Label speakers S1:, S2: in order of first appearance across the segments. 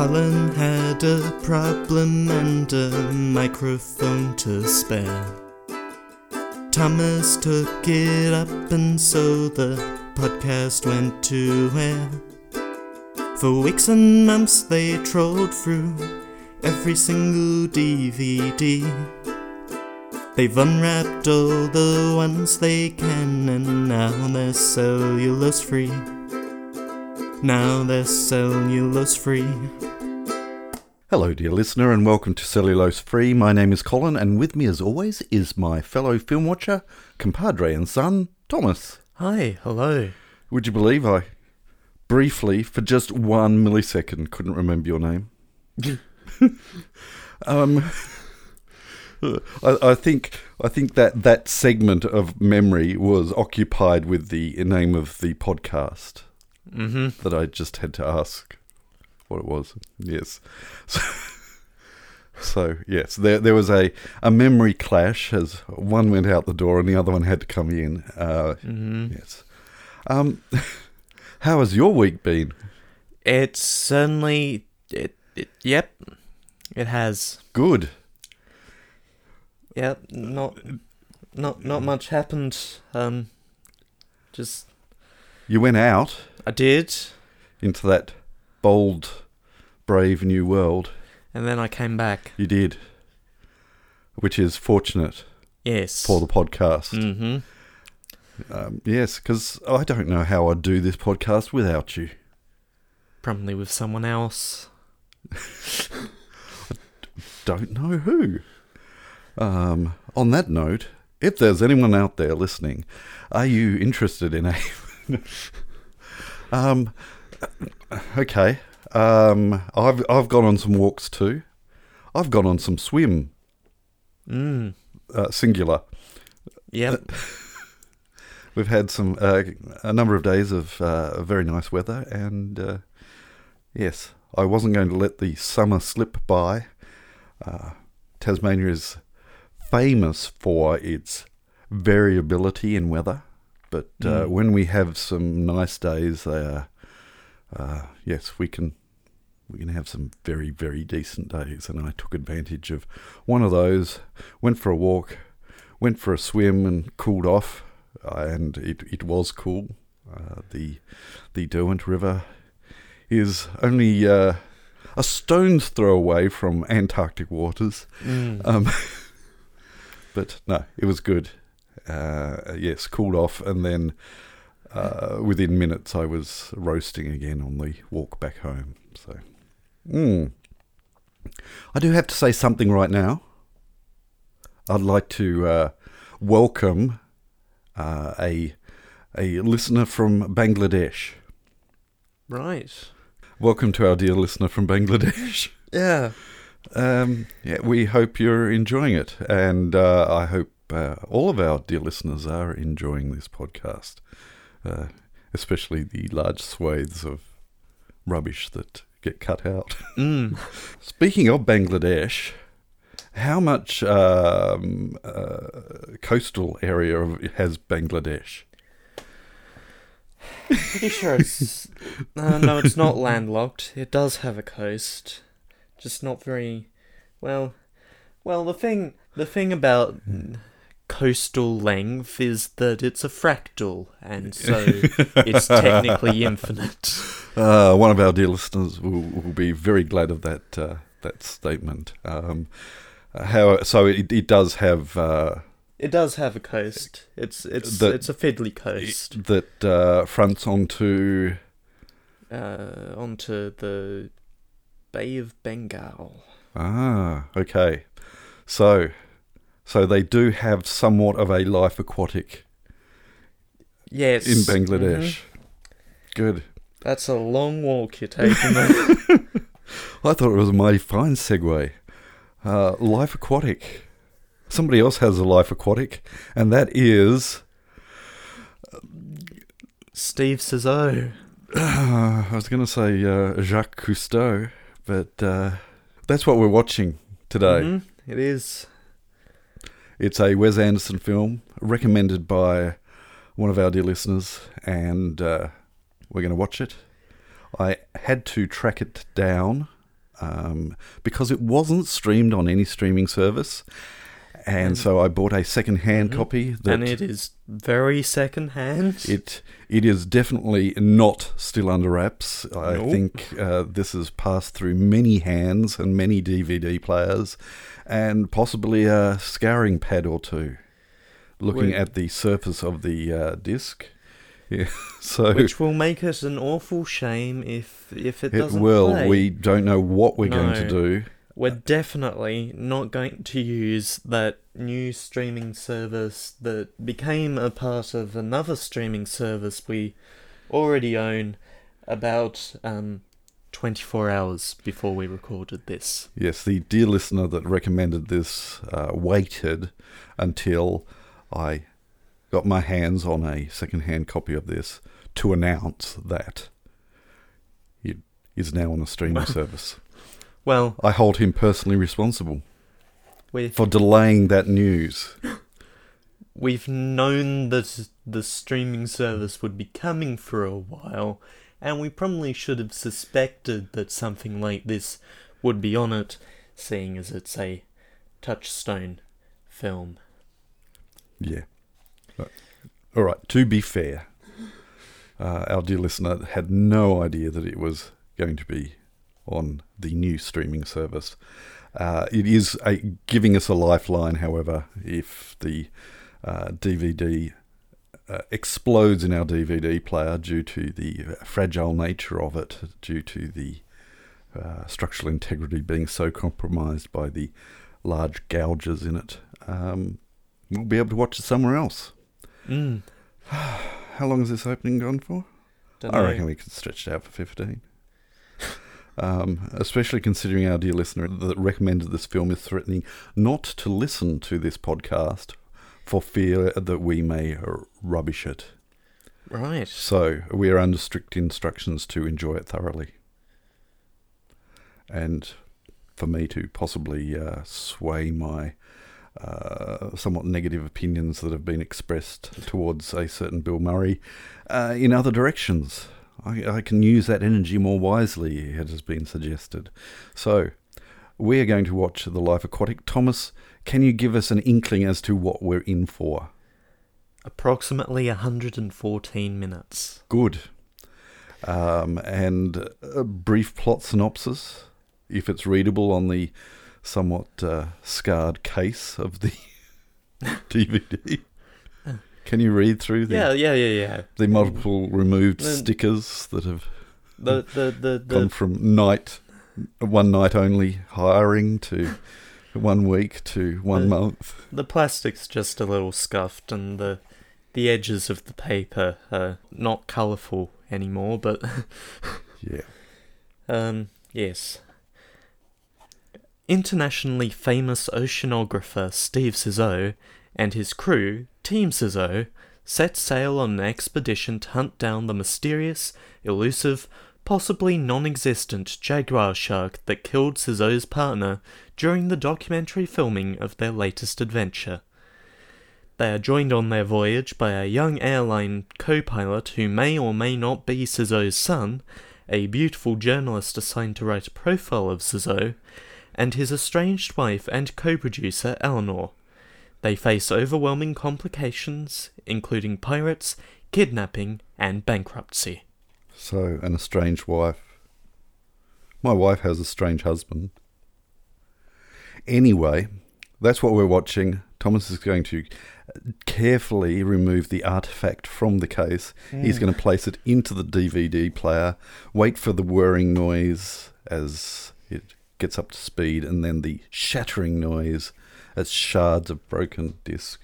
S1: Colin had a problem and a microphone to spare. Thomas took it up, and so the podcast went to air. For weeks and months, they trolled through every single DVD. They've unwrapped all the ones they can, and now they're cellulose free. Now they're cellulose free.
S2: Hello, dear listener, and welcome to Cellulose Free. My name is Colin, and with me, as always, is my fellow film watcher, compadre and son, Thomas.
S1: Hi, hello.
S2: Would you believe I briefly, for just one millisecond, couldn't remember your name? um, I, I think I think that that segment of memory was occupied with the name of the podcast
S1: Mm-hmm.
S2: that I just had to ask what it was. Yes. So, so yes, there there was a, a memory clash as one went out the door and the other one had to come in. Uh,
S1: Mm-hmm.
S2: yes. Um, how has your week been?
S1: It's certainly it, it. Yep, it has.
S2: Good.
S1: Yep, not not not much happened. Um, just
S2: You went out
S1: I did,
S2: into that bold, brave new world.
S1: and then I came back.
S2: You did, which is fortunate
S1: Yes.
S2: for the podcast.
S1: Mm-hmm.
S2: Um, yes, because I don't know how I'd do this podcast without you.
S1: Probably with someone else.
S2: I don't know who. Um, on that note, if there's anyone out there listening, are you interested in a? um, okay. Um, I've I've gone on some walks too. I've gone on some swim,
S1: Mm.
S2: uh, singular.
S1: Yeah.
S2: We've had some uh, a number of days of uh, very nice weather, and uh, yes, I wasn't going to let the summer slip by. Uh, Tasmania is famous for its variability in weather, but uh,
S1: Mm.
S2: when we have some nice days, they are uh, yes, we can we can have some very very decent days, and I took advantage of one of those. Went for a walk, went for a swim, and cooled off uh, and it, it was cool. Uh, the the Derwent River is only uh, a stone's throw away from Antarctic waters,
S1: Mm.
S2: um, but no, it was good. Uh, yes, cooled off, and then uh, within minutes I was roasting again on the walk back home. So, mm. I do have to say something right now. I'd like to uh, welcome uh, a a listener from Bangladesh.
S1: right.
S2: Welcome to our dear listener from Bangladesh.
S1: Yeah.
S2: Um, yeah, we hope you're enjoying it, and uh, I hope uh, all of our dear listeners are enjoying this podcast, uh, especially the large swathes of rubbish that get cut out.
S1: Mm.
S2: Speaking of Bangladesh, how much um, uh, coastal area of- has Bangladesh?
S1: Pretty sure it's. Uh, no, it's not landlocked. It does have a coast, just not very. Well, well, the thing, the thing about coastal length is that it's a fractal, and so it's technically infinite.
S2: Uh, one of our dear listeners will, will be very glad of that uh, that statement. Um, how so? It, it does have uh,
S1: It does have a coast. It's it's
S2: The-
S1: it's a fiddly coast.
S2: that uh, fronts onto.
S1: Uh, onto the Bay of Bengal.
S2: Ah, okay. So, so they do have somewhat of a life aquatic
S1: Yes.
S2: in Bangladesh.
S1: mhm.
S2: Good.
S1: That's a long walk you're taking there.
S2: I thought it was a mighty fine segue. Uh, life aquatic. Somebody else has a life aquatic, and that is.
S1: Steve says, "Oh,
S2: I was going to say uh, Jacques Cousteau, but uh, that's what we're watching today.
S1: Mhm, it is."
S2: It's a Wes Anderson film recommended by one of our dear listeners, and uh, we're going to watch it. I had to track it down um, because it wasn't streamed on any streaming service. And so I bought a second-hand copy. That
S1: Mm-hmm. and it is very second-hand.
S2: it it is definitely not still under wraps. I
S1: Nope.
S2: think uh, this has passed through many hands and many DVD players, and possibly a scouring pad or two. Looking
S1: Wait.
S2: at the surface of the uh, disc, yeah. So
S1: which will make it an awful shame if if it
S2: it
S1: doesn't It
S2: will.
S1: play.
S2: We don't know what we're going to do.
S1: We're definitely not going to use that new streaming service that became a part of another streaming service we already own about um, 24 hours before we recorded this.
S2: Yes, the dear listener that recommended this uh, waited until I got my hands on a second-hand copy of this to announce that it is now on a streaming service.
S1: Well,
S2: I hold him personally responsible
S1: we
S2: for delaying that news.
S1: we've known that the streaming service would be coming for a while, and we probably should have suspected that something like this would be on it, seeing as it's a touchstone film.
S2: Yeah. All right. To be fair, uh, our dear listener had no idea that it was going to be on the new streaming service. Uh, it is a, giving us a lifeline, however, if the uh, DVD uh, explodes in our DVD player due to the fragile nature of it, due to the uh, structural integrity being so compromised by the large gouges in it. Um, we'll be able to watch it somewhere else.
S1: Mm.
S2: How long has this opening gone for?
S1: Don't
S2: I
S1: know.
S2: reckon we could stretch it out for 15. Um, especially considering our dear listener that recommended this film is threatening not to listen to this podcast for fear that we may rubbish it.
S1: Right.
S2: So we are under strict instructions to enjoy it thoroughly. And for me to possibly uh, sway my uh, somewhat negative opinions that have been expressed towards a certain Bill Murray uh, in other directions. I, I can use that energy more wisely, it has been suggested. So, we are going to watch The Life Aquatic. Thomas, can you give us an inkling as to what we're in for?
S1: Approximately 114 minutes.
S2: Good. Um, and a brief plot synopsis, if it's readable on the somewhat uh, scarred case of the DVD. Can you read through the,
S1: Yeah, yeah, yeah, yeah.
S2: the multiple removed
S1: The-
S2: stickers that have
S1: The the the,
S2: gone from night, one night only hiring to one week to one
S1: The-
S2: month?
S1: the plastic's just a little scuffed, and the the edges of the paper are not colourful anymore. But
S2: Yeah.
S1: um, yes. Internationally famous oceanographer Steve Zissou and his crew, Team Zissou, set sail on an expedition to hunt down the mysterious, elusive, possibly non existent jaguar shark that killed Zissou's partner during the documentary filming of their latest adventure. They are joined on their voyage by a young airline co pilot who may or may not be Zissou's son, a beautiful journalist assigned to write a profile of Zissou, and his estranged wife and co producer Eleanor. They face overwhelming complications, including pirates, kidnapping, and bankruptcy.
S2: So, an estranged wife. My wife has a strange husband. Anyway, that's what we're watching. Thomas is going to carefully remove the artifact from the case. He's mm. going to place it into the DVD player, wait for the whirring noise as it gets up to speed, and then the shattering noise as shards of broken disc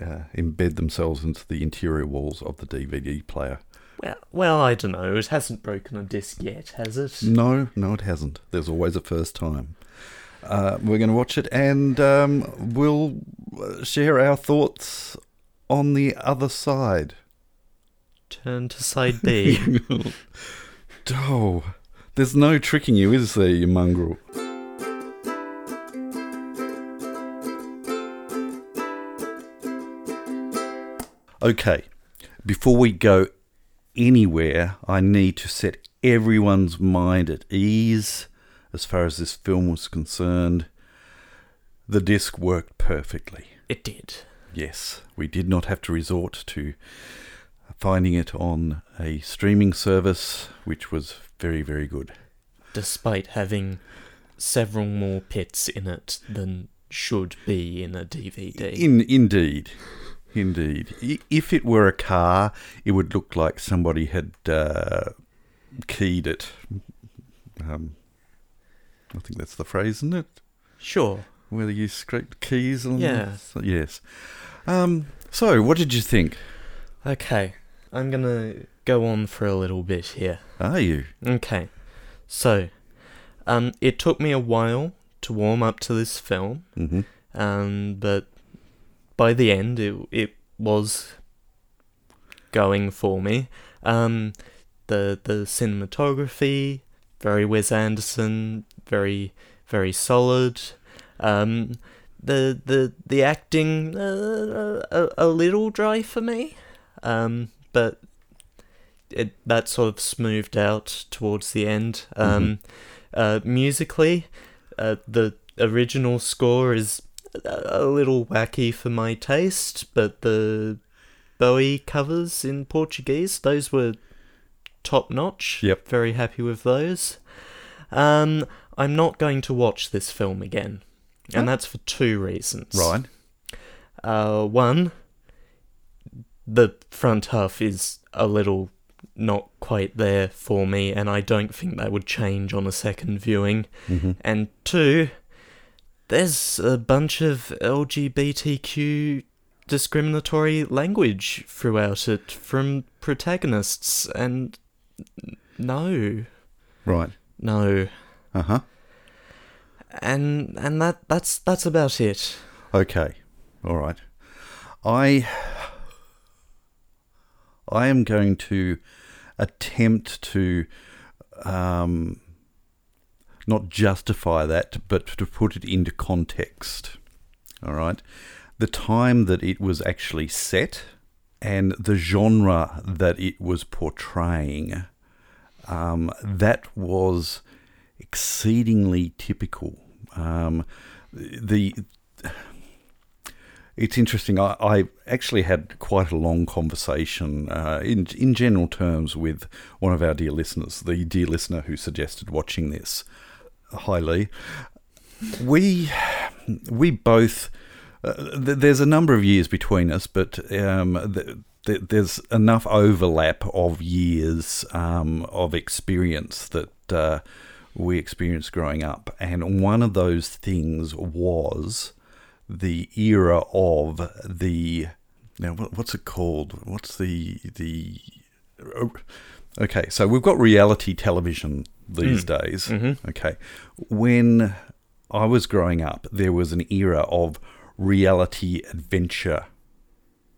S2: uh, embed themselves into the interior walls of the DVD player.
S1: Well, well, I don't know. It hasn't broken a disc yet, has it?
S2: No, no, it hasn't. There's always a first time. Uh, we're going to watch it and um, we'll uh, share our thoughts on the other side.
S1: Turn to side B.
S2: Oh, there's no tricking you, is there, you mongrel? Okay, before we go anywhere, I need to set everyone's mind at ease as far as this film was concerned, the disc worked perfectly.
S1: It did.
S2: Yes, we did not have to resort to finding it on a streaming service, which was very, very good.
S1: Despite having several more pits in it than should be in a DVD.
S2: In indeed, indeed. If it were a car, it would look like somebody had uh, keyed it. Um, I think that's the phrase, isn't it?
S1: sure.
S2: Whether you scrape keys and
S1: Yeah.
S2: yes. Um, so, what did you think?
S1: Okay. I'm gonna go on for a little bit here.
S2: Are you?
S1: Okay. So, um, it took me a while to warm up to this film,
S2: hmm
S1: um, but by the end, it it was going for me. Um, the the cinematography, very Wes Anderson, very very solid. Um, the the the acting uh, a, a little dry for me, um, but it that sort of smoothed out towards the end. Um, uh, musically, uh, the original score is a, little wacky for my taste, but the Bowie covers in Portuguese, those were top notch.
S2: Yep.
S1: Very happy with those. Um, I'm not going to watch this film again, and
S2: Oh.
S1: that's for two reasons.
S2: Right.
S1: Uh, one, the front half is a little not quite there for me, and I don't think that would change on a second viewing.
S2: hmm
S1: And two, there's a bunch of LGBTQ discriminatory language throughout it from protagonists, and no,
S2: Right.
S1: no,
S2: Uh huh.
S1: and and that that's that's about it.
S2: Okay. All right. I I am going to attempt to um, not justify that, but to put it into context. All right. The time that it was actually set and the genre that it was portraying, um, that was exceedingly typical. Um, the it's interesting. I, I actually had quite a long conversation, uh, in in general terms, with one of our dear listeners, the dear listener who suggested watching this. Hi, Lee. We we both. Uh, th- there's a number of years between us, but um, th- th- there's enough overlap of years um, of experience that uh, we experienced growing up, and one of those things was the era of the now what, what's it called what's the the okay so we've got reality television these days.
S1: Mhm.
S2: okay. When i was growing up there was an era of reality adventure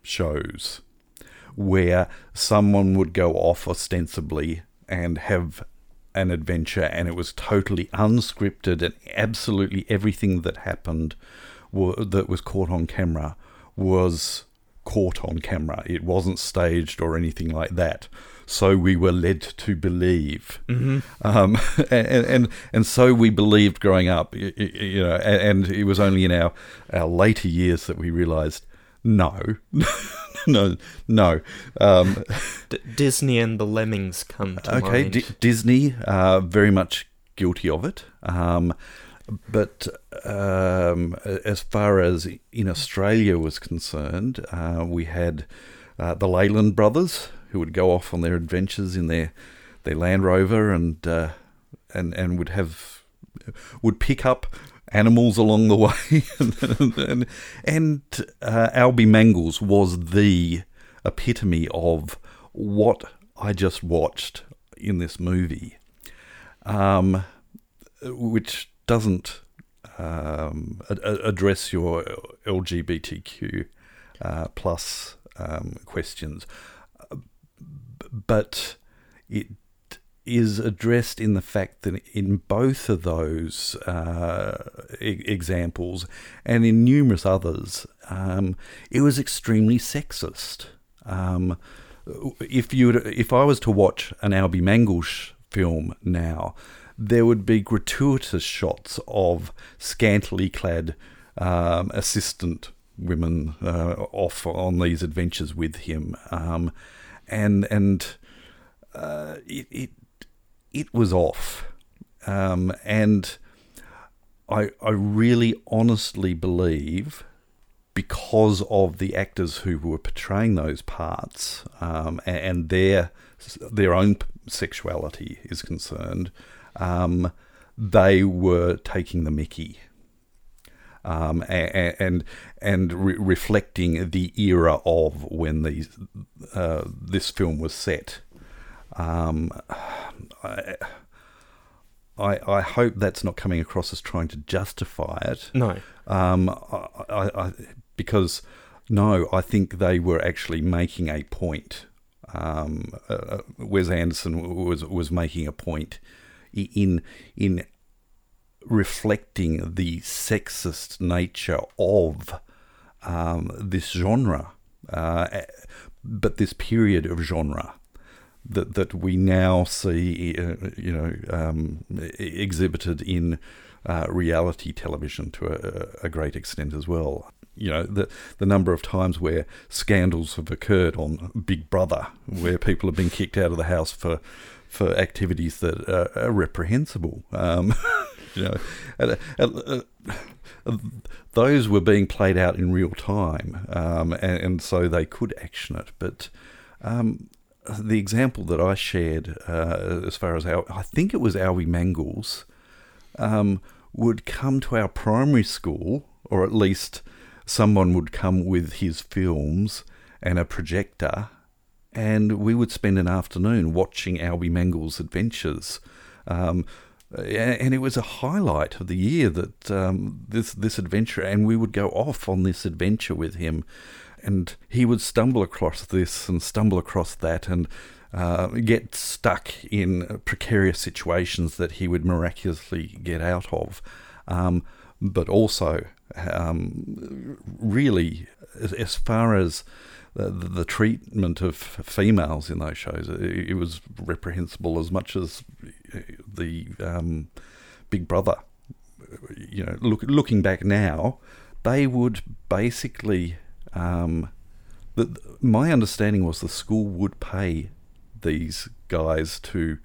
S2: shows where someone would go off ostensibly and have an adventure and it was totally unscripted and absolutely everything that happened wa- that was caught on camera was caught on camera. It wasn't staged or anything like that so we were led to believe
S1: Mm-hmm.
S2: um, and, and and so we believed growing up, you know, and, it was only in our, our later years that we realised, no, no, no. Um,
S1: D- Disney and the Lemmings come to
S2: okay,
S1: mind.
S2: D- Disney, uh, very much guilty of it. Um, but um, as far as in Australia was concerned, uh, we had uh, the Leyland brothers who would go off on their adventures in their, their Land Rover and uh, and and would have would pick up animals along the way, and and, and uh, Alby Mangels was the epitome of what I just watched in this movie, um, which doesn't um, address your LGBTQ uh, plus um, questions, but it is addressed in the fact that in both of those uh, e- examples and in numerous others, um, it was extremely sexist. Um, if you if I was to watch an Alby Mangels film now, there would be gratuitous shots of scantily clad um, assistant women uh, off on these adventures with him, um, and and uh, it, it it was off, um, and I I really honestly believe because of the actors who were portraying those parts um, and, and, their their own sexuality is concerned, um, they were taking the Mickey. Um, and and, and re- reflecting the era of when these uh, this film was set. Um, I, I, I hope that's not coming across as trying to justify it.
S1: No.
S2: Um, I, I, I, because no, I think they were actually making a point. Um, uh, uh Wes Anderson was was making a point in in reflecting the sexist nature of um, this genre, uh, but this period of genre that that we now see, uh, you know, um, exhibited in uh, reality television to a, a, great extent as well. You know, the the number of times where scandals have occurred on Big Brother, where people have been kicked out of the house for for activities that are, are reprehensible. Um, you know, and, and, uh, those were being played out in real time, um, and, and, so they could action it. But um, the example that I shared, uh, as far as our, I think it was Alby Mangels, um, would come to our primary school, or at least someone would come with his films and a projector, and we would spend an afternoon watching Alby Mangels' adventures. Um, and it was a highlight of the year that um, this this adventure, and we would go off on this adventure with him and he would stumble across this and stumble across that and uh, get stuck in precarious situations that he would miraculously get out of. Um, but also, um, really, as, as, far as the, the, treatment of females in those shows, it, it was reprehensible as much as the um, Big Brother. You know, look, looking back now, they would basically um, the, my understanding was the school would pay these guys to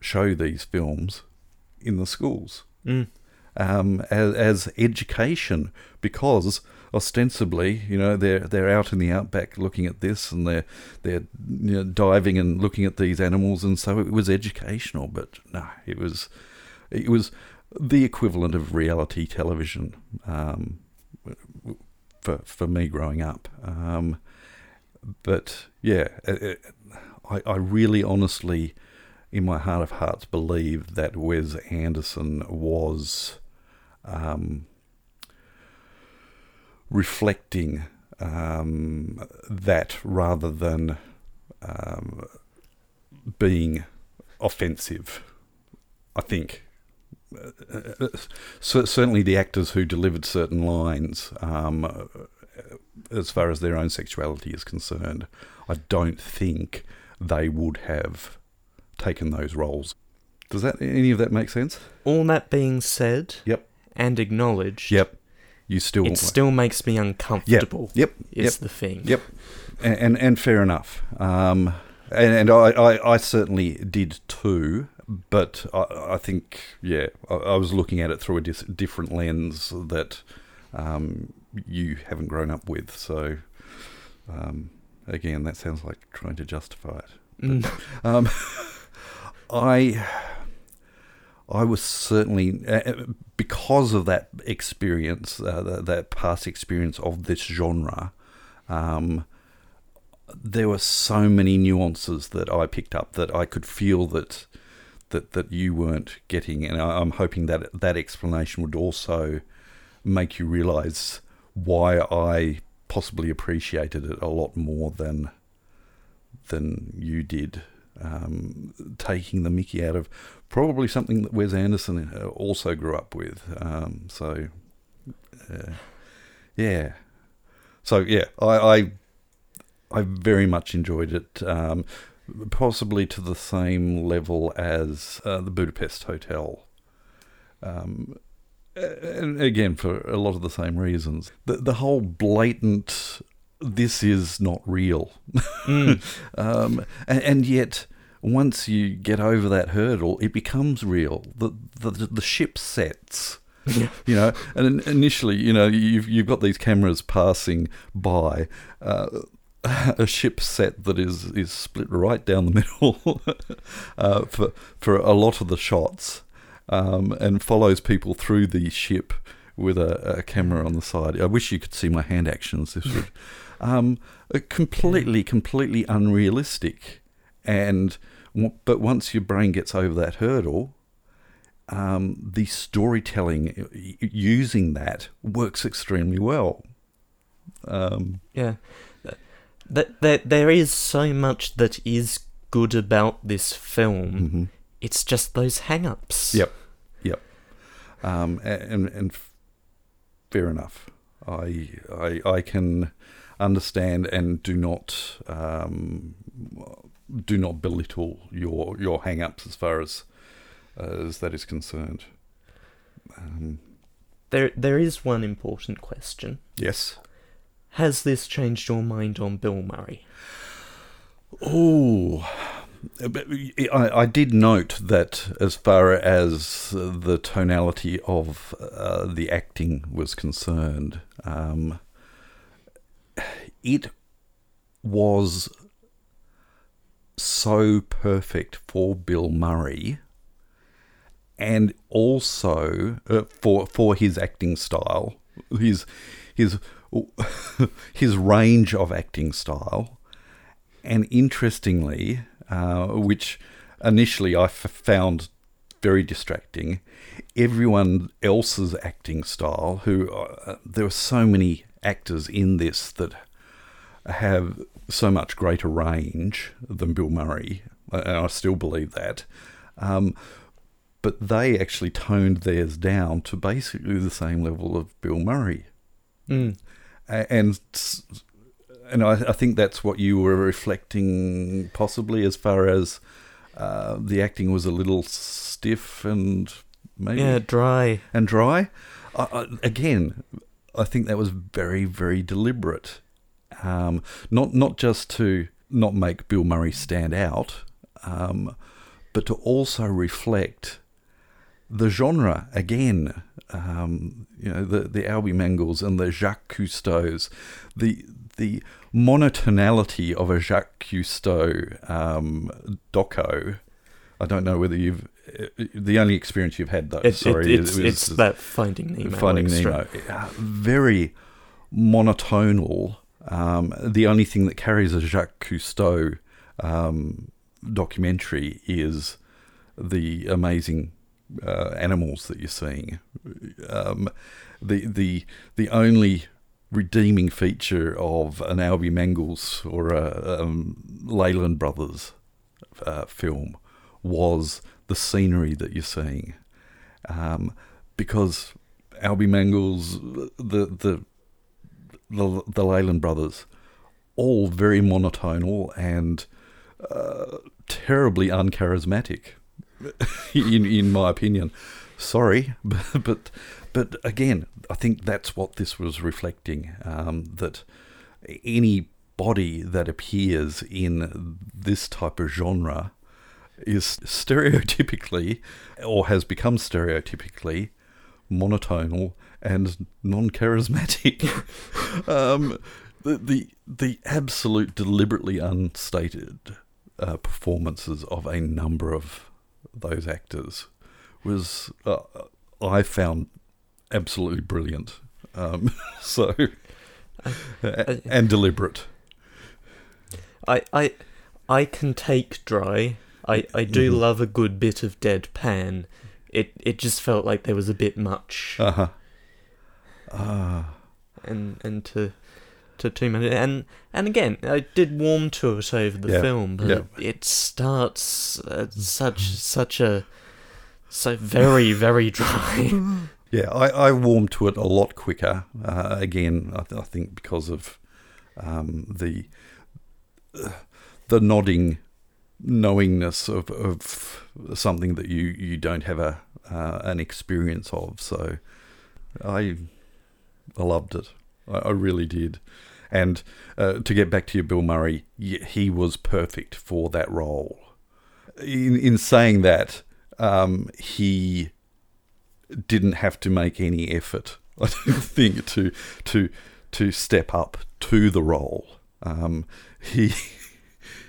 S2: show these films in the schools
S1: mm.
S2: um, as, as, education because ostensibly, you know, they're they're out in the outback looking at this and they're they're you know, diving and looking at these animals, and so it was educational. But no, it was it was the equivalent of reality television. Um, for for me growing up. Um, but yeah, it, it, I, I really honestly, in my heart of hearts, believe that Wes Anderson was um, reflecting um, that rather than um, being offensive. I think certainly the actors who delivered certain lines, um, as far as their own sexuality is concerned, I don't think they would have taken those roles. Does that any of that make sense?
S1: All that being said,
S2: yep,
S1: and acknowledged,
S2: yep, you still
S1: it still makes me uncomfortable.
S2: Yep,
S1: yep
S2: is
S1: yep, the thing.
S2: Yep, and and, and fair enough. Um, and, and I, I, I certainly did too but I, I, think yeah, I, I, was looking at it through a dis- different lens that um, you haven't grown up with. So um, again, that sounds like trying to justify it. But, mm. um, I I was certainly uh, because of that experience, uh, that, that, past experience of this genre. Um, there were so many nuances that I picked up that I could feel that that, that you weren't getting. And I'm hoping that that explanation would also make you realize why I possibly appreciated it a lot more than than you did. Um, taking the Mickey out of probably something that Wes Anderson uh, also grew up with. Um, so, uh, yeah. So yeah, I, I, I very much enjoyed it. Um, possibly to the same level as uh, the Budapest Hotel. Um, and again, for a lot of the same reasons. The, the whole blatant, this is not real.
S1: Mm.
S2: um, and, and yet, once you get over that hurdle, it becomes real. The, the, the ship sets.
S1: Yeah.
S2: You know, and initially, you know, you've you've got these cameras passing by, uh, a ship set that is is split right down the middle uh, for for a lot of the shots, um, and follows people through the ship with a, a camera on the side. I wish you could see my hand actions. This would, um, uh, completely completely unrealistic, and but once your brain gets over that hurdle, um, the storytelling uh, using that works extremely well. Um,
S1: Yeah. That there, there is so much that is good about this film.
S2: mhm.
S1: It's just those hang-ups.
S2: Yep, yep. Um, a- and and fair enough. I I I can understand and do not um, do not belittle your your hang-ups as far as as that is concerned. Um,
S1: There there is one important question.
S2: yes.
S1: Has this changed your mind on Bill Murray?
S2: Oh, I, I did note that as far as the tonality of uh, the acting was concerned, um, it was so perfect for Bill Murray, and also uh, for for his acting style, his his his range of acting style. And interestingly, uh, which initially I f- found very distracting, everyone else's acting style, who uh, there were so many actors in this that have so much greater range than Bill Murray, and I still believe that. Um, but they actually toned theirs down to basically the same level of Bill Murray
S1: Mm.
S2: And and I, I think that's what you were reflecting possibly as far as uh, the acting was a little stiff and maybe
S1: Yeah, dry.
S2: and dry. I, I, again, I think that was very very deliberate, um, not not just to not make Bill Murray stand out, um, but to also reflect the genre again. Um, you know, the the Alby Mangels and the Jacques Cousteau's, the the monotonality of a Jacques Cousteau um, doco. I don't know whether you've the only experience you've had though.
S1: It,
S2: sorry,
S1: it, it's,
S2: was-
S1: it's that Finding Nemo.
S2: Finding. Nemo. Uh, Very monotonal. Um, the only thing that carries a Jacques Cousteau um, documentary is the amazing uh, animals that you're seeing. Um, the the the only redeeming feature of an Alby Mangels or a um, Leyland Brothers uh, film was the scenery that you're seeing, um, because Alby Mangels, the the the, the Leyland Brothers, all very monotonal and uh, terribly uncharismatic, in in my opinion. Sorry, but but, but again, I think that's what this was reflecting. Um, that any body that appears in this type of genre is stereotypically, or has become stereotypically, monotonal and non-charismatic. um, the, the the absolute deliberately unstated uh, performances of a number of those actors was uh, I found absolutely brilliant. Um, so
S1: I-
S2: and deliberate.
S1: I, I, I can take dry. I, I do
S2: Mhm.
S1: love a good bit of deadpan. It it just felt like there was a bit much,
S2: Uh huh. Ah.
S1: and and to to too many. And and again, I did warm to it over the
S2: Yeah,
S1: film, but
S2: yeah.
S1: it starts at such such a so very very dry.
S2: Yeah, I, I warmed to it a lot quicker. Uh, again, I, th- I think because of um, the uh, the nodding knowingness of, of something that you, you don't have a uh, an experience of. So I I loved it. I, I really did. And uh, to get back to you, Bill Murray, he was perfect for that role. In in saying that, um, he didn't have to make any effort. I don't think to to to step up to the role. Um, he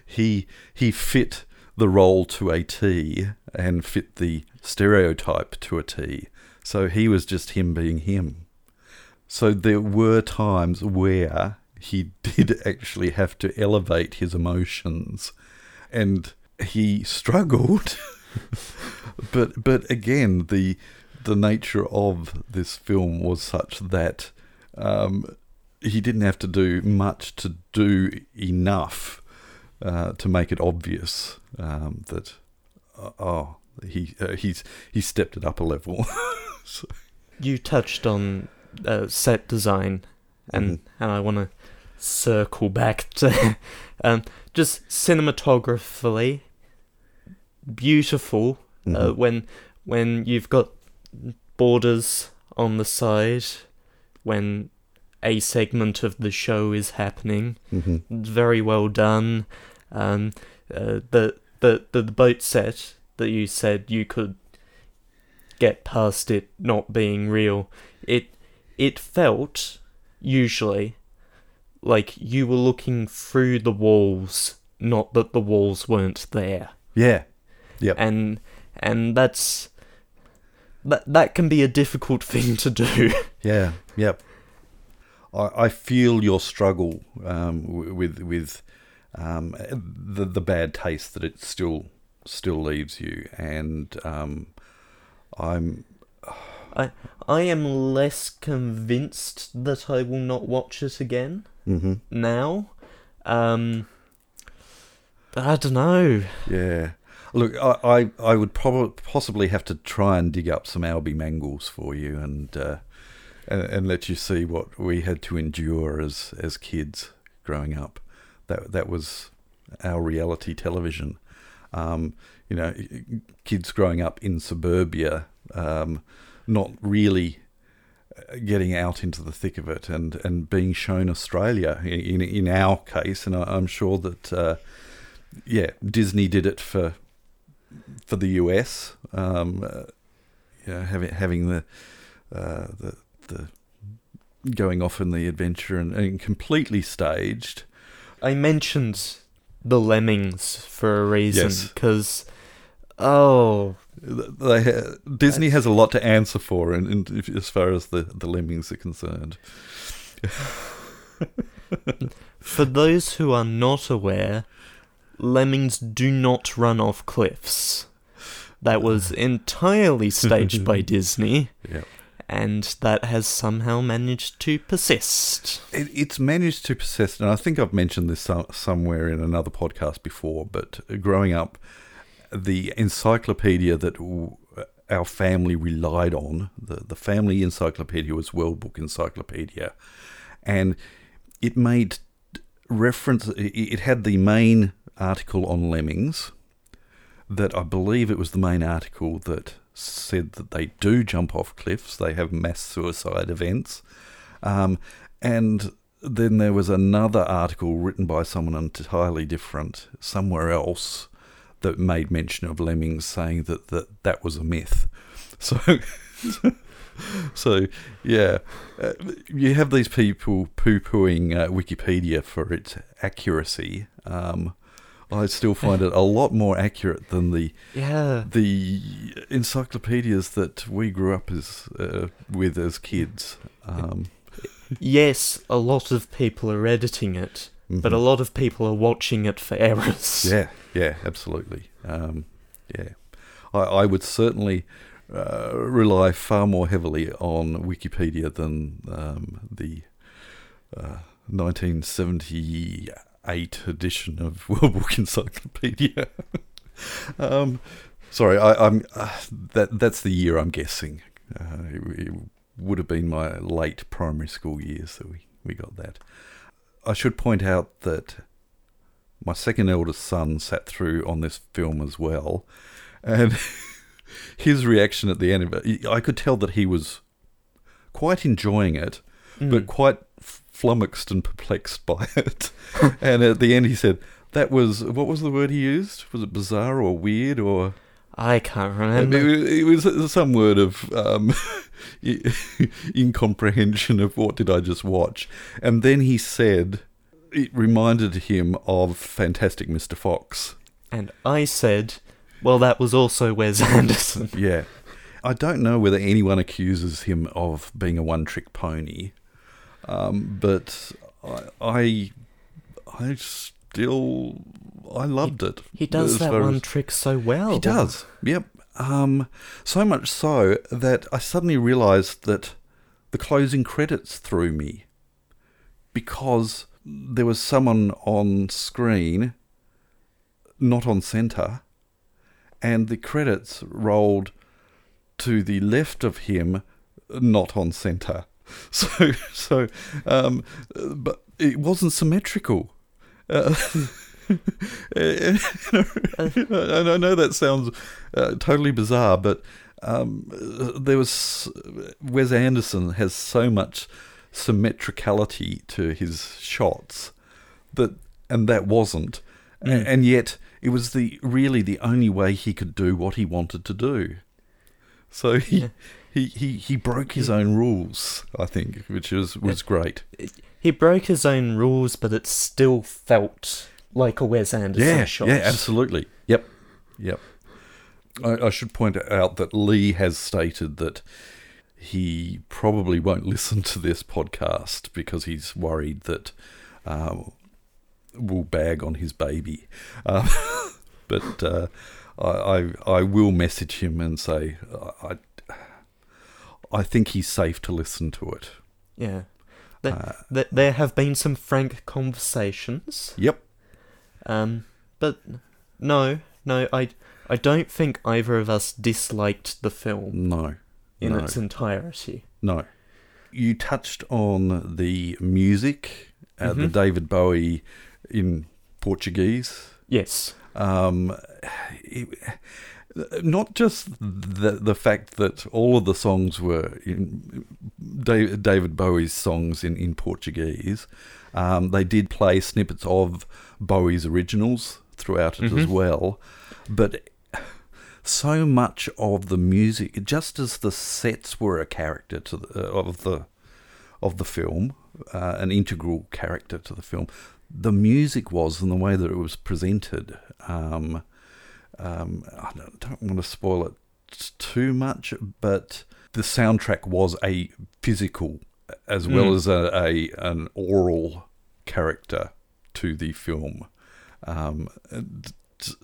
S2: he he fit the role to a T and fit the stereotype to a T. So he was just him being him. So there were times where he did actually have to elevate his emotions and he struggled. but but again the the nature of this film was such that um, he didn't have to do much to do enough uh, to make it obvious um, that uh, oh he uh, he's he stepped it up a level. so.
S1: You touched on uh, set design, and mm-hmm. and I want to circle back to um, just cinematographically beautiful. Uh, mm-hmm. when when you've got borders on the side, when a segment of the show is happening.
S2: Mm-hmm.
S1: Very well done. Um, uh, the, the the boat set that you said you could get past it not being real. It it felt usually like you were looking through the walls, not that the walls weren't there.
S2: Yeah. Yeah.
S1: And and that's that that can be a difficult thing to do.
S2: Yeah. Yep. I, I feel your struggle um, with with um, the the bad taste that it still still leaves you, and um, I'm.
S1: I I am less convinced that I will not watch it again
S2: mm-hmm.
S1: now. Um, I don't know.
S2: Yeah. Look, I, I, I would probably possibly have to try and dig up some Alby Mangels for you and uh, and, and let you see what we had to endure as as kids growing up. That that was our reality television. Um, you know, kids growing up in suburbia, um, not really uh, getting out into the thick of it and, and being shown Australia in in our case, and I'm sure that uh, yeah, Disney did it for for the US. Um, uh, you know, having having the uh, the the going off in the adventure and, and completely staged.
S1: I mentioned the lemmings for a reason because yes. oh
S2: they Disney has a lot to answer for in, in, as far as the, the lemmings are concerned.
S1: for those who are not aware, lemmings do not run off cliffs. That was entirely staged by Disney.
S2: Yep
S1: and that has somehow managed to persist.
S2: It, it's managed to persist, and I think I've mentioned this so- somewhere in another podcast before. But growing up, the encyclopedia that w- our family relied on, the, the family encyclopedia was World Book Encyclopedia, and it made reference. It had the main article on lemmings. That I believe it was the main article that said that they do jump off cliffs, they have mass suicide events. Um, and then there was another article written by someone entirely different somewhere else that made mention of lemmings saying that that, that was a myth. So. so yeah, uh, you have these people poo-pooing uh, Wikipedia for its accuracy, um, I still find it a lot more accurate than the
S1: yeah
S2: the encyclopedias that we grew up as uh, with as kids. Um,
S1: yes, a lot of people are editing it, mm-hmm. but a lot of people are watching it for errors.
S2: Yeah, yeah, absolutely. Um, yeah, I, I would certainly. Uh, rely far more heavily on Wikipedia than um, the uh, 1970 eight edition of World Book Encyclopedia. um, sorry, I, am uh, that that's the year I'm guessing. Uh, it, it, would have been my late primary school years that we, we got that. I should point out that my second eldest son sat through on this film as well, and his reaction at the end of it, I could tell that he was quite enjoying it, but quite flummoxed and perplexed by it. and at the end, he said, "That was what was the word he used? Was it bizarre or weird or?"
S1: I can't remember.
S2: It,
S1: remember.
S2: it was some word of um, incomprehension of what did I just watch, and then he said it reminded him of Fantastic Mr. Fox.
S1: And I said, well, that was also Wes Anderson.
S2: Yeah, I don't know whether anyone accuses him of being a one-trick pony, um, but I, I, I still, I loved it.
S1: He does that one
S2: as-
S1: trick so well.
S2: He does. Yep. Um, so much so that I suddenly realised that the closing credits threw me because there was someone on screen, not on centre, and the credits rolled to the left of him, not on centre. So, so, um, but it wasn't symmetrical. Uh, and I know that sounds uh, totally bizarre, but um, there was Wes Anderson has so much symmetricality to his shots that, and that wasn't,
S1: Mm.
S2: and yet it was the really the only way he could do what he wanted to do. So he.
S1: Yeah.
S2: He, he, he broke his own rules, I think, which was, was great.
S1: He broke his own rules, but it still felt like a Wes Anderson
S2: Yeah,
S1: shot.
S2: yeah, absolutely. Yep, yep. I, I should point out that Lee has stated that he probably won't listen to this podcast because he's worried that um, we'll bag on his baby. Uh, but uh, I, I I will message him and say I I think he's safe to listen to it.
S1: Yeah. There,
S2: Uh,
S1: there, there have been some frank conversations.
S2: Yep.
S1: Um, but no, no, I, I don't think either of us disliked the film
S2: No.
S1: in
S2: no.
S1: its entirety.
S2: No. You touched on the music, uh, the
S1: Mhm.
S2: David Bowie in Portuguese.
S1: Yes.
S2: Um, it- not just the the fact that all of the songs were in Da- David Bowie's songs in in Portuguese. Um, they did play snippets of Bowie's originals throughout it as
S1: Mhm.
S2: well, but so much of the music, just as the sets were a character to the, of the of the film, uh, an integral character to the film, the music was and the way that it was presented. Um, um, I don't, don't want to spoil it too much, but the soundtrack was a physical as well
S1: Mm.
S2: as a, a an oral character to the film. Um,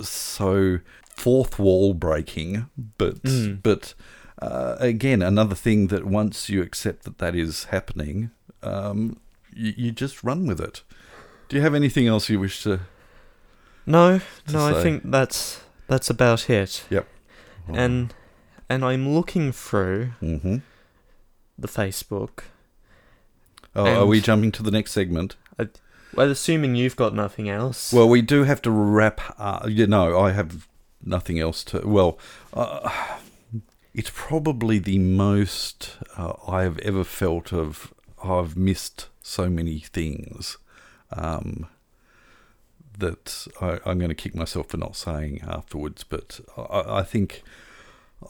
S2: so fourth wall breaking, but
S1: Mm.
S2: but uh, again another thing that once you accept that that is happening, um, you, you just run with it. Do you have anything else you wish to?
S1: No,
S2: To
S1: no, I think that's that's about it.
S2: Yep.
S1: And and I'm looking through
S2: hmm
S1: the Facebook.
S2: Oh, are we jumping to the next segment?
S1: I, well, assuming you've got nothing else.
S2: Well, we do have to wrap. Uh, you know, I have nothing else to. Well, uh, it's probably the most uh, I have ever felt of. I've missed so many things um, that I, I'm going to kick myself for not saying afterwards. But I, I think,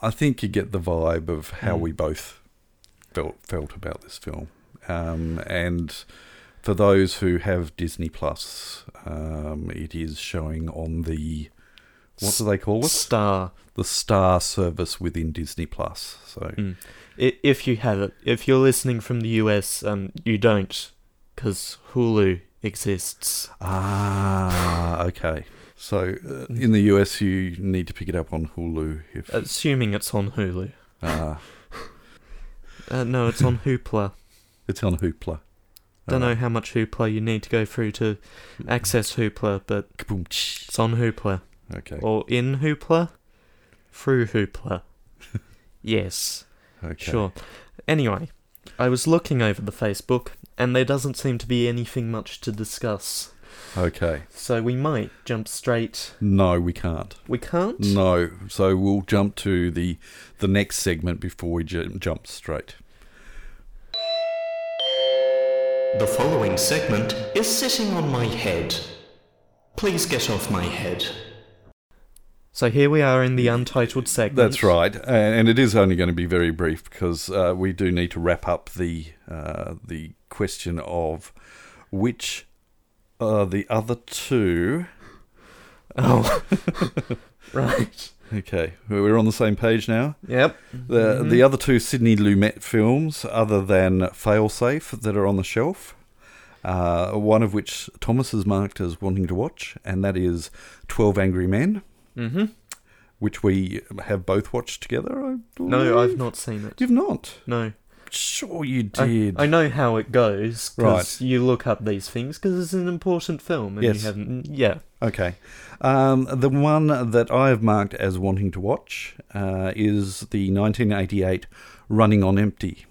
S2: I think you get the vibe of how
S1: Mm.
S2: we both felt felt about this film, um, and for those who have Disney Plus, um, it is showing on the what do they call it?
S1: Star.
S2: The Star service within Disney Plus. So
S1: Mm. If you have it, if you're listening from the US, um, you don't, because Hulu exists.
S2: ah, okay. So uh, in the US, you need to pick it up on Hulu if
S1: Assuming it's on Hulu.
S2: Ah,
S1: Uh, no, it's on Hoopla.
S2: it's on Hoopla.
S1: Don't know how much Hoopla you need to go through to access Hoopla, but
S2: kaboom,
S1: it's on Hoopla.
S2: Okay.
S1: Or in Hoopla? Through Hoopla. yes,
S2: Okay.
S1: sure. Anyway, I was looking over the Facebook, and there doesn't seem to be anything much to discuss.
S2: Okay.
S1: So we might jump straight.
S2: No, we can't.
S1: We can't?
S2: No. So we'll jump to the the next segment before we ju- jump straight.
S3: The following segment is sitting on my head. Please get off my head.
S1: So here we are in the untitled segment.
S2: That's right, and and it is only going to be very brief because uh, we do need to wrap up the uh, the question of which are the other two.
S1: Oh. right.
S2: Okay, we're on the same page now.
S1: Yep.
S2: The the other two Sidney Lumet films, other than Failsafe, that are on the shelf. Uh, one of which Thomas has marked as wanting to watch, and that is Twelve Angry Men,
S1: Mm-hmm.
S2: which we have both watched together. I
S1: No, I've not seen it.
S2: You've not.
S1: No.
S2: Sure, you
S1: I,
S2: did.
S1: I know how it goes because
S2: Right.
S1: you look up these things because it's an important film and
S2: Yes.
S1: you haven't. Yeah.
S2: Okay. Um, the one that I have marked as wanting to watch uh, is the 1988 Running on Empty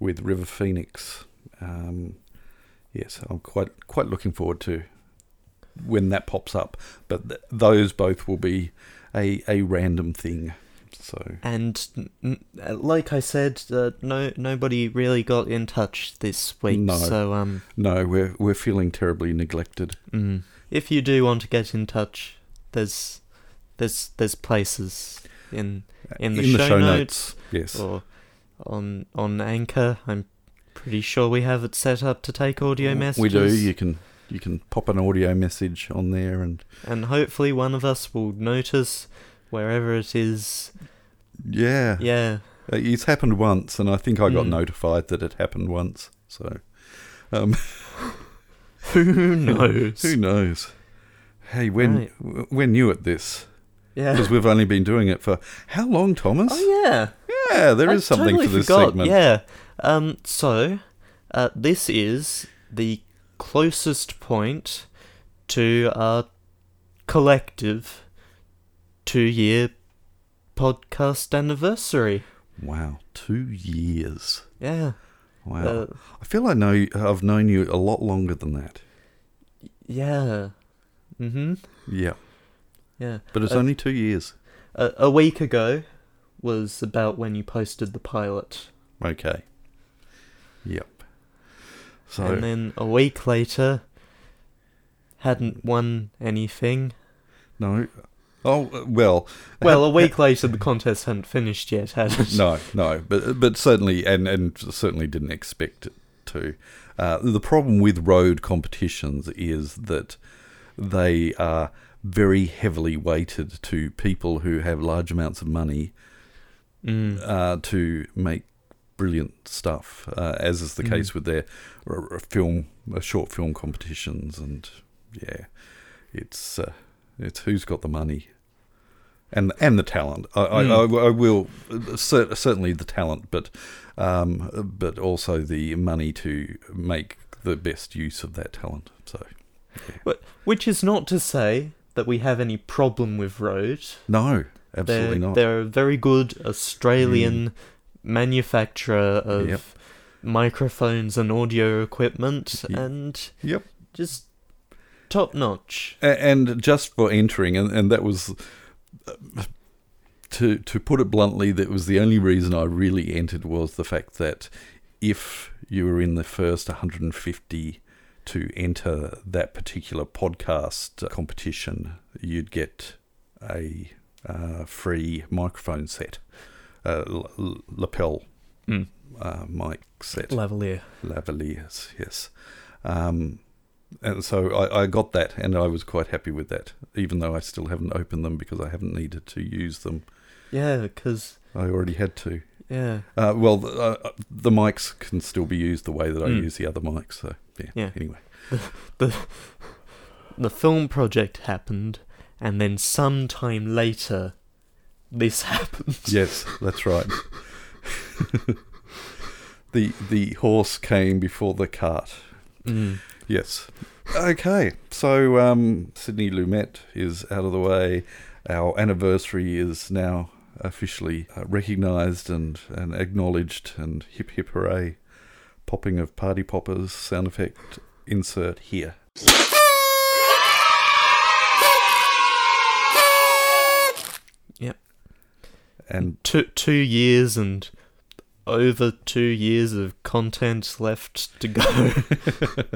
S2: with River Phoenix. Um, yes, I'm quite quite looking forward to when that pops up. But th- those both will be a, a random thing. So
S1: And n- like I said, uh, no nobody really got in touch this week.
S2: No.
S1: So um,
S2: no, we're we're feeling terribly neglected.
S1: mm, if you do want to get in touch, there's there's there's places in in the, show, notes,
S2: Yes.
S1: or on on Anchor. I'm pretty sure we have it set up to take audio messages.
S2: We do. You can you can pop an audio message on there and
S1: and hopefully one of us will notice wherever it is.
S2: Yeah.
S1: Yeah.
S2: Uh, It's happened once, and I think I got
S1: Mm.
S2: notified that it happened once. So, um,
S1: Who knows?
S2: who knows? Hey, when
S1: Right.
S2: we're new at this
S1: Yeah.
S2: because we've only been doing it for how long, Thomas?
S1: Oh yeah.
S2: yeah, there is
S1: I
S2: something
S1: totally
S2: to this
S1: forgot.
S2: segment.
S1: Yeah. Um. So, uh, this is the closest point to our collective two-year podcast anniversary.
S2: Wow, two years.
S1: Yeah.
S2: Wow,
S1: Uh,
S2: I feel I know I've known you a lot longer than that.
S1: yeah. Mm Mhm.
S2: Yeah,
S1: Yeah.
S2: but it's
S1: Uh,
S2: only two years.
S1: A, a week ago was about when you posted the pilot.
S2: Okay. Yep. So
S1: and then a week later, hadn't won anything.
S2: no. Oh uh, well.
S1: Well, a week later, the contest hadn't finished yet, had it?
S2: No, no, but but certainly, and and certainly didn't expect it to. Uh, the problem with Rode competitions is that they are very heavily weighted to people who have large amounts of money
S1: Mm.
S2: uh, to make brilliant stuff, uh, as is the
S1: Mm.
S2: case with their r- r- film, uh, short film competitions, and yeah, it's uh, it's who's got the money. And, and the talent. I, I,
S1: Mm.
S2: I, I will cer- certainly the talent, but um, but also the money to make the best use of that talent. So
S1: Which is not to say that we have any problem with Rode.
S2: no, absolutely
S1: they're,
S2: not.
S1: They're a very good Australian manufacturer of
S2: Yep.
S1: microphones and audio equipment,
S2: Yep.
S1: and
S2: Yep.
S1: just top notch.
S2: And just for entering, and, and that was uh, to to put it bluntly, that was the only reason I really entered was the fact that if you were in the first 150 to enter that particular podcast uh, competition, you'd get a uh, free microphone set, uh, l- lapel
S1: Mm.
S2: uh, mic set.
S1: Lavalier.
S2: Lavaliers, yes. Um, and so I, I got that, and I was quite happy with that, even though I still haven't opened them because I haven't needed to use them.
S1: Yeah, because
S2: I already had to.
S1: yeah,
S2: Uh, well, the, uh, the mics can still be used the way that I
S1: Mm.
S2: use the other mics. So yeah.
S1: Yeah.
S2: Anyway,
S1: the the film project happened, and then sometime later, this happened.
S2: yes, that's right. the the horse came before the cart.
S1: Mm.
S2: Yes. Okay. So um, Sidney Lumet is out of the way. Our anniversary is now officially uh, recognised and, and acknowledged. And hip hip hooray! Popping of party poppers sound effect insert here.
S1: Yep.
S2: And
S1: Two two years and over two years of content left to go.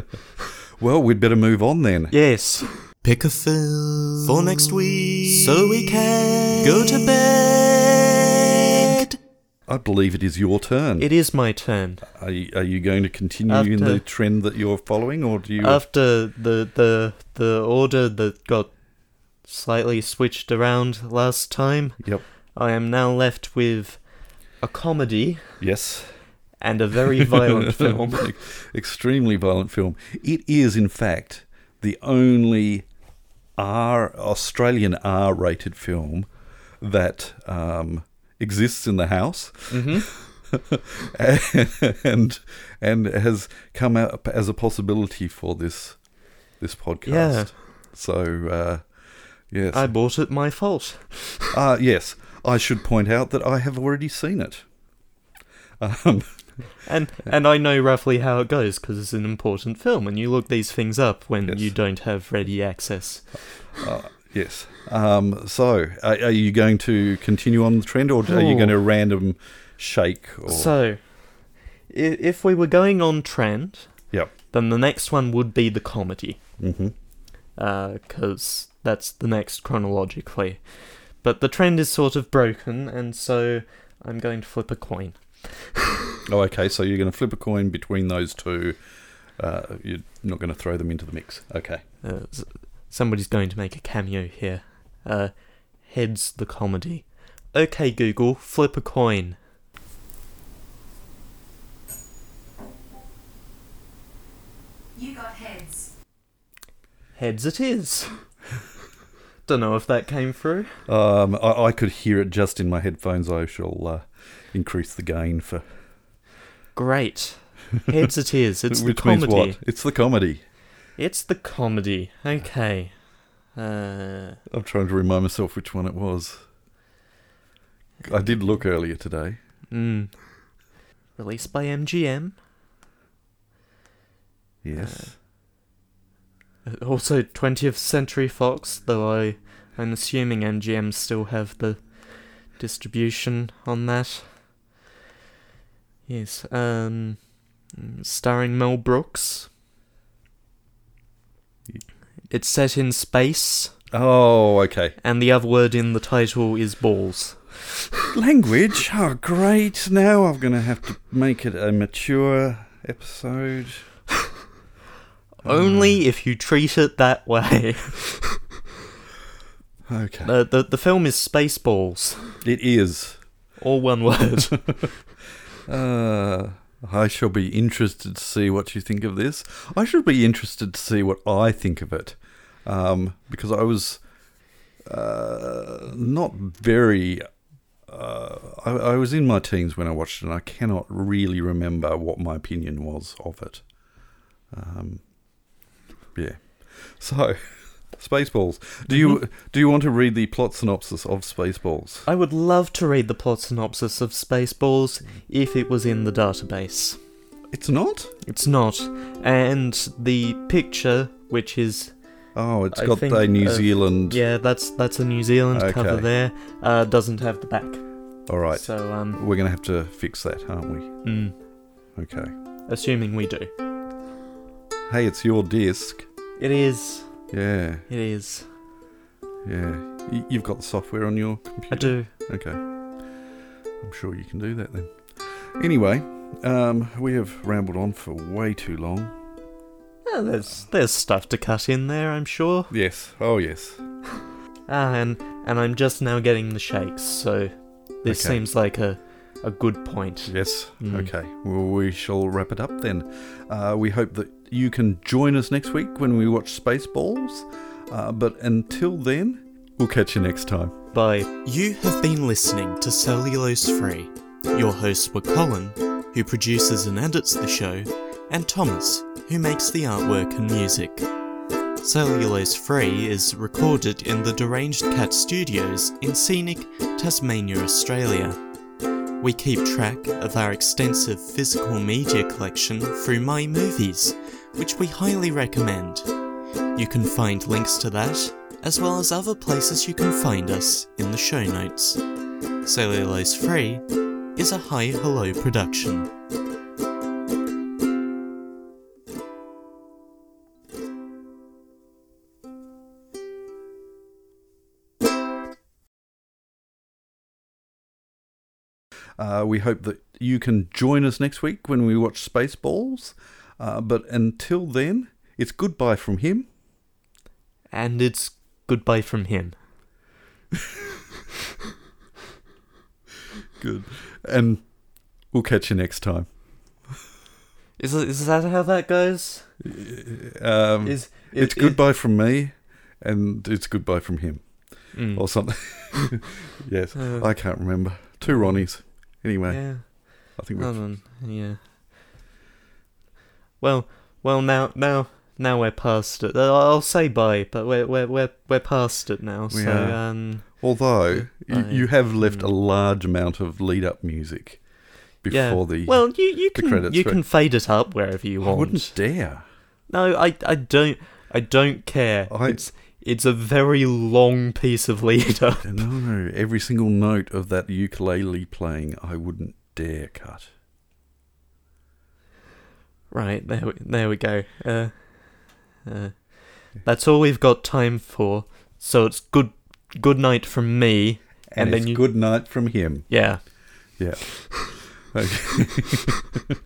S2: well, we'd better move on then.
S1: yes.
S4: Pick a film
S1: For next week.
S4: so we can
S1: Go to bed.
S2: I believe it is your turn.
S1: It is my turn.
S2: Are you, are you going to continue in the trend that you're following, or do you?
S1: After the the the order that got slightly switched around last time,
S2: yep.
S1: I am now left with a comedy
S2: Yes.
S1: and a very violent film.
S2: Extremely violent film. It is, in fact, the only R Australian R-rated film that um, exists in the house.
S1: hmm
S2: and and has come up as a possibility for this this podcast.
S1: Yeah.
S2: So uh, yes,
S1: I bought it my fault.
S2: uh, yes. I should point out that I have already seen it. Um,
S1: And and I know roughly how it goes because it's an important film, and you look these things up when
S2: Yes.
S1: you don't have ready access.
S2: uh, yes. Um, so, are, are you going to continue on the trend, or are you going to random shake? Or,
S1: So, if we were going on trend,
S2: Yep.
S1: then the next one would be the comedy, because that's the next chronologically. But the trend is sort of broken, and so I'm going to flip a coin.
S2: Oh, okay. So you're going to flip a coin between those two. Uh, you're not going to throw them into the mix. Okay.
S1: Uh, somebody's going to make a cameo here. Uh, heads the comedy. Okay, Google, flip a coin.
S5: You got heads.
S1: Heads it is. Don't know if that came through.
S2: Um, I, I could hear it just in my headphones. I shall uh, increase the gain for
S1: Great. Heads it is. It's
S2: which
S1: the comedy.
S2: means what? It's the comedy.
S1: It's the comedy. Okay. Uh,
S2: I'm trying to remind myself which one it was. I did look earlier today.
S1: mm. Released by MGM.
S2: Yes.
S1: Uh, Also 20th Century Fox, though I, I'm assuming MGM still have the distribution on that. Yes. Um, starring Mel Brooks. It's set in space,
S2: oh, okay.
S1: and the other word in the title is balls.
S2: Language. Oh, great. Now I'm going to have to make it a mature episode.
S1: Only if you treat it that way.
S2: Okay.
S1: the, the the film is Spaceballs,
S2: It is.
S1: all one word.
S2: Uh, I shall be interested to see what you think of this. I should be interested to see what I think of it, um, because I was uh, not very. Uh, I, I was in my teens when I watched it, and I cannot really remember what my opinion was of it. Um, yeah. So, Spaceballs. Do you do you want to read the plot synopsis of Spaceballs?
S1: I would love to read the plot synopsis of Spaceballs if it was in the database.
S2: It's not.
S1: It's not, and the picture, which is
S2: Oh, it's
S1: I
S2: got
S1: think,
S2: the New
S1: uh,
S2: Zealand.
S1: yeah, that's that's a New Zealand cover there, uh, doesn't have the back.
S2: All right.
S1: So um,
S2: We're going to have to fix that, aren't we?
S1: mm,
S2: Okay.
S1: assuming we do,
S2: Hey, it's your disc.
S1: it is.
S2: Yeah,
S1: It is.
S2: yeah. Y- you've got the software on your computer?
S1: I do.
S2: Okay. I'm sure you can do that then. Anyway, um, we have rambled on for way too long.
S1: Yeah, there's there's stuff to cut in there, I'm sure.
S2: Yes. Oh, yes.
S1: Ah, and and I'm just now getting the shakes, so this
S2: Okay.
S1: seems like a a good point.
S2: Yes.
S1: Mm.
S2: Okay. Well, we shall wrap it up then. Uh, we hope that you can join us next week when we watch Spaceballs. Uh, but until then, we'll catch you next time.
S1: Bye.
S4: You have been listening to Cellulose Free. Your hosts were Colin, who produces and edits the show, and Thomas, who makes the artwork and music. Cellulose Free is recorded in the Deranged Cat Studios in scenic Tasmania, Australia. We keep track of our extensive physical media collection through My Movies, which we highly recommend. You can find links to that, as well as other places you can find us, in the show notes. Cellulose Free is a Hi Hello production.
S2: Uh, we hope that you can join us next week when we watch Spaceballs. Uh, but until then, it's goodbye from him.
S1: And it's goodbye from him.
S2: Good. And we'll catch you next time.
S1: Is, is that how that goes?
S2: Um,
S1: Is
S2: it's
S1: is-
S2: goodbye from me, and it's goodbye from him,
S1: Mm.
S2: or something. yes,
S1: Uh,
S2: I can't remember. Two Ronnies. Anyway,
S1: yeah.
S2: I think we've
S1: Hold on. Yeah. Well, well now now now we're past it. Uh, I'll say bye, but we're we're we're we're past it now.
S2: We
S1: so
S2: are.
S1: um
S2: Although you, you have left a
S1: mm.
S2: large amount of lead up music before
S1: yeah.
S2: the.
S1: well, you you
S2: the
S1: can
S2: credits,
S1: you can fade it up wherever you
S2: I
S1: want.
S2: wouldn't dare.
S1: No, I I don't I don't care.
S2: I-
S1: It's it's a very long piece of lead up.
S2: No, every single note of that ukulele playing, I wouldn't dare cut.
S1: Right there, we, there we go. Uh, uh, that's all we've got time for. So it's good, good night from me.
S2: And,
S1: And then you-
S2: good night from him.
S1: Yeah.
S2: Yeah. Okay.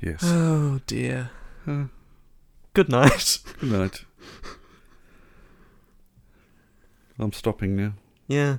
S2: yes.
S1: Oh dear. Good night.
S2: good night. I'm stopping now.
S1: Yeah.